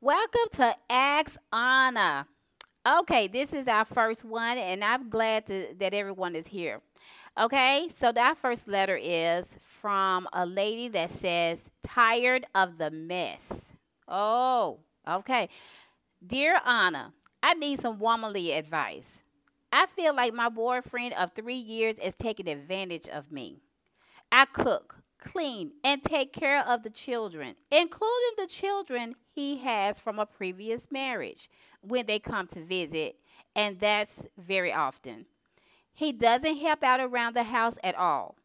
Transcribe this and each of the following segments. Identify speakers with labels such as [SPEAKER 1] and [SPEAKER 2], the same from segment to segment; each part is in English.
[SPEAKER 1] Welcome to Ask Anna. Okay, this is our first one, and I'm glad to, that everyone is here. Okay, so that first letter is from a lady that says, Tired of the mess. Oh, okay. Dear Anna, I need some womanly advice. I feel like my boyfriend of three years is taking advantage of me. I cook, clean, and take care of the children, including the children he has from a previous marriage when they come to visit, and that's very often. He doesn't help out around the house at all.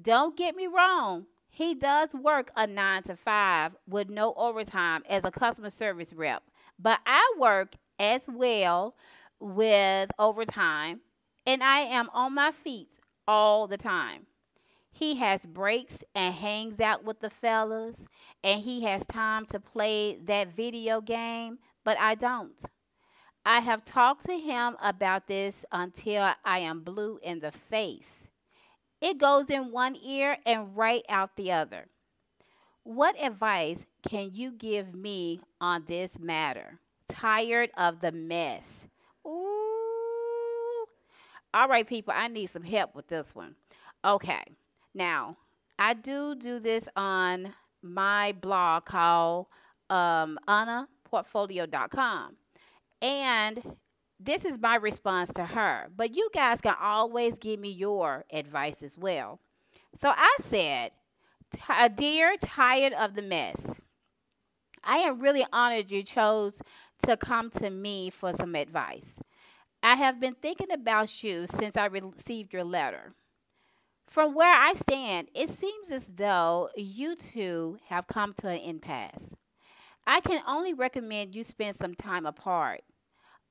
[SPEAKER 1] Don't get me wrong, he does work a nine to five with no overtime as a customer service rep, but I work as well with overtime and I am on my feet all the time. He has breaks and hangs out with the fellas, and he has time to play that video game, but I don't. I have talked to him about this until I am blue in the face. It goes in one ear and right out the other. What advice can you give me on this matter? Tired of the mess. Ooh. All right, people, I need some help with this one. Okay. Now, I do do this on my blog called um, AnnaPortfolio.com. And this is my response to her. But you guys can always give me your advice as well. So I said, Dear, tired of the mess. I am really honored you chose to come to me for some advice. I have been thinking about you since I received your letter. From where I stand, it seems as though you two have come to an impasse. I can only recommend you spend some time apart.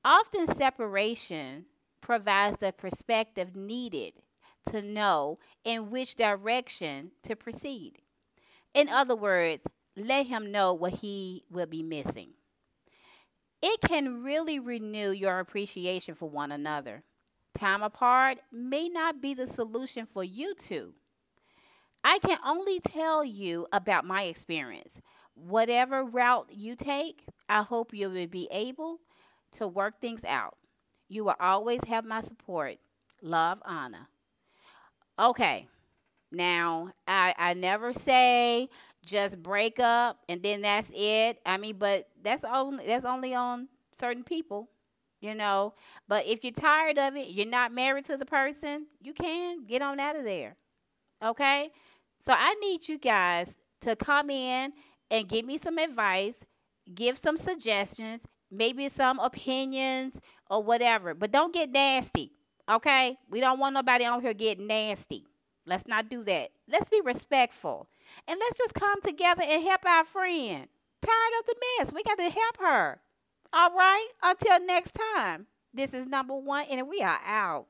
[SPEAKER 1] Often, separation provides the perspective needed to know in which direction to proceed. In other words, let him know what he will be missing. It can really renew your appreciation for one another time apart may not be the solution for you two. I can only tell you about my experience. Whatever route you take, I hope you will be able to work things out. You will always have my support. Love, Anna. Okay. Now, I, I never say just break up and then that's it. I mean, but that's only that's only on certain people you know. But if you're tired of it, you're not married to the person, you can get on out of there. Okay? So I need you guys to come in and give me some advice, give some suggestions, maybe some opinions or whatever. But don't get nasty. Okay? We don't want nobody on here getting nasty. Let's not do that. Let's be respectful. And let's just come together and help our friend. Tired of the mess. We got to help her. All right. Until next time. This is number one, and we are out.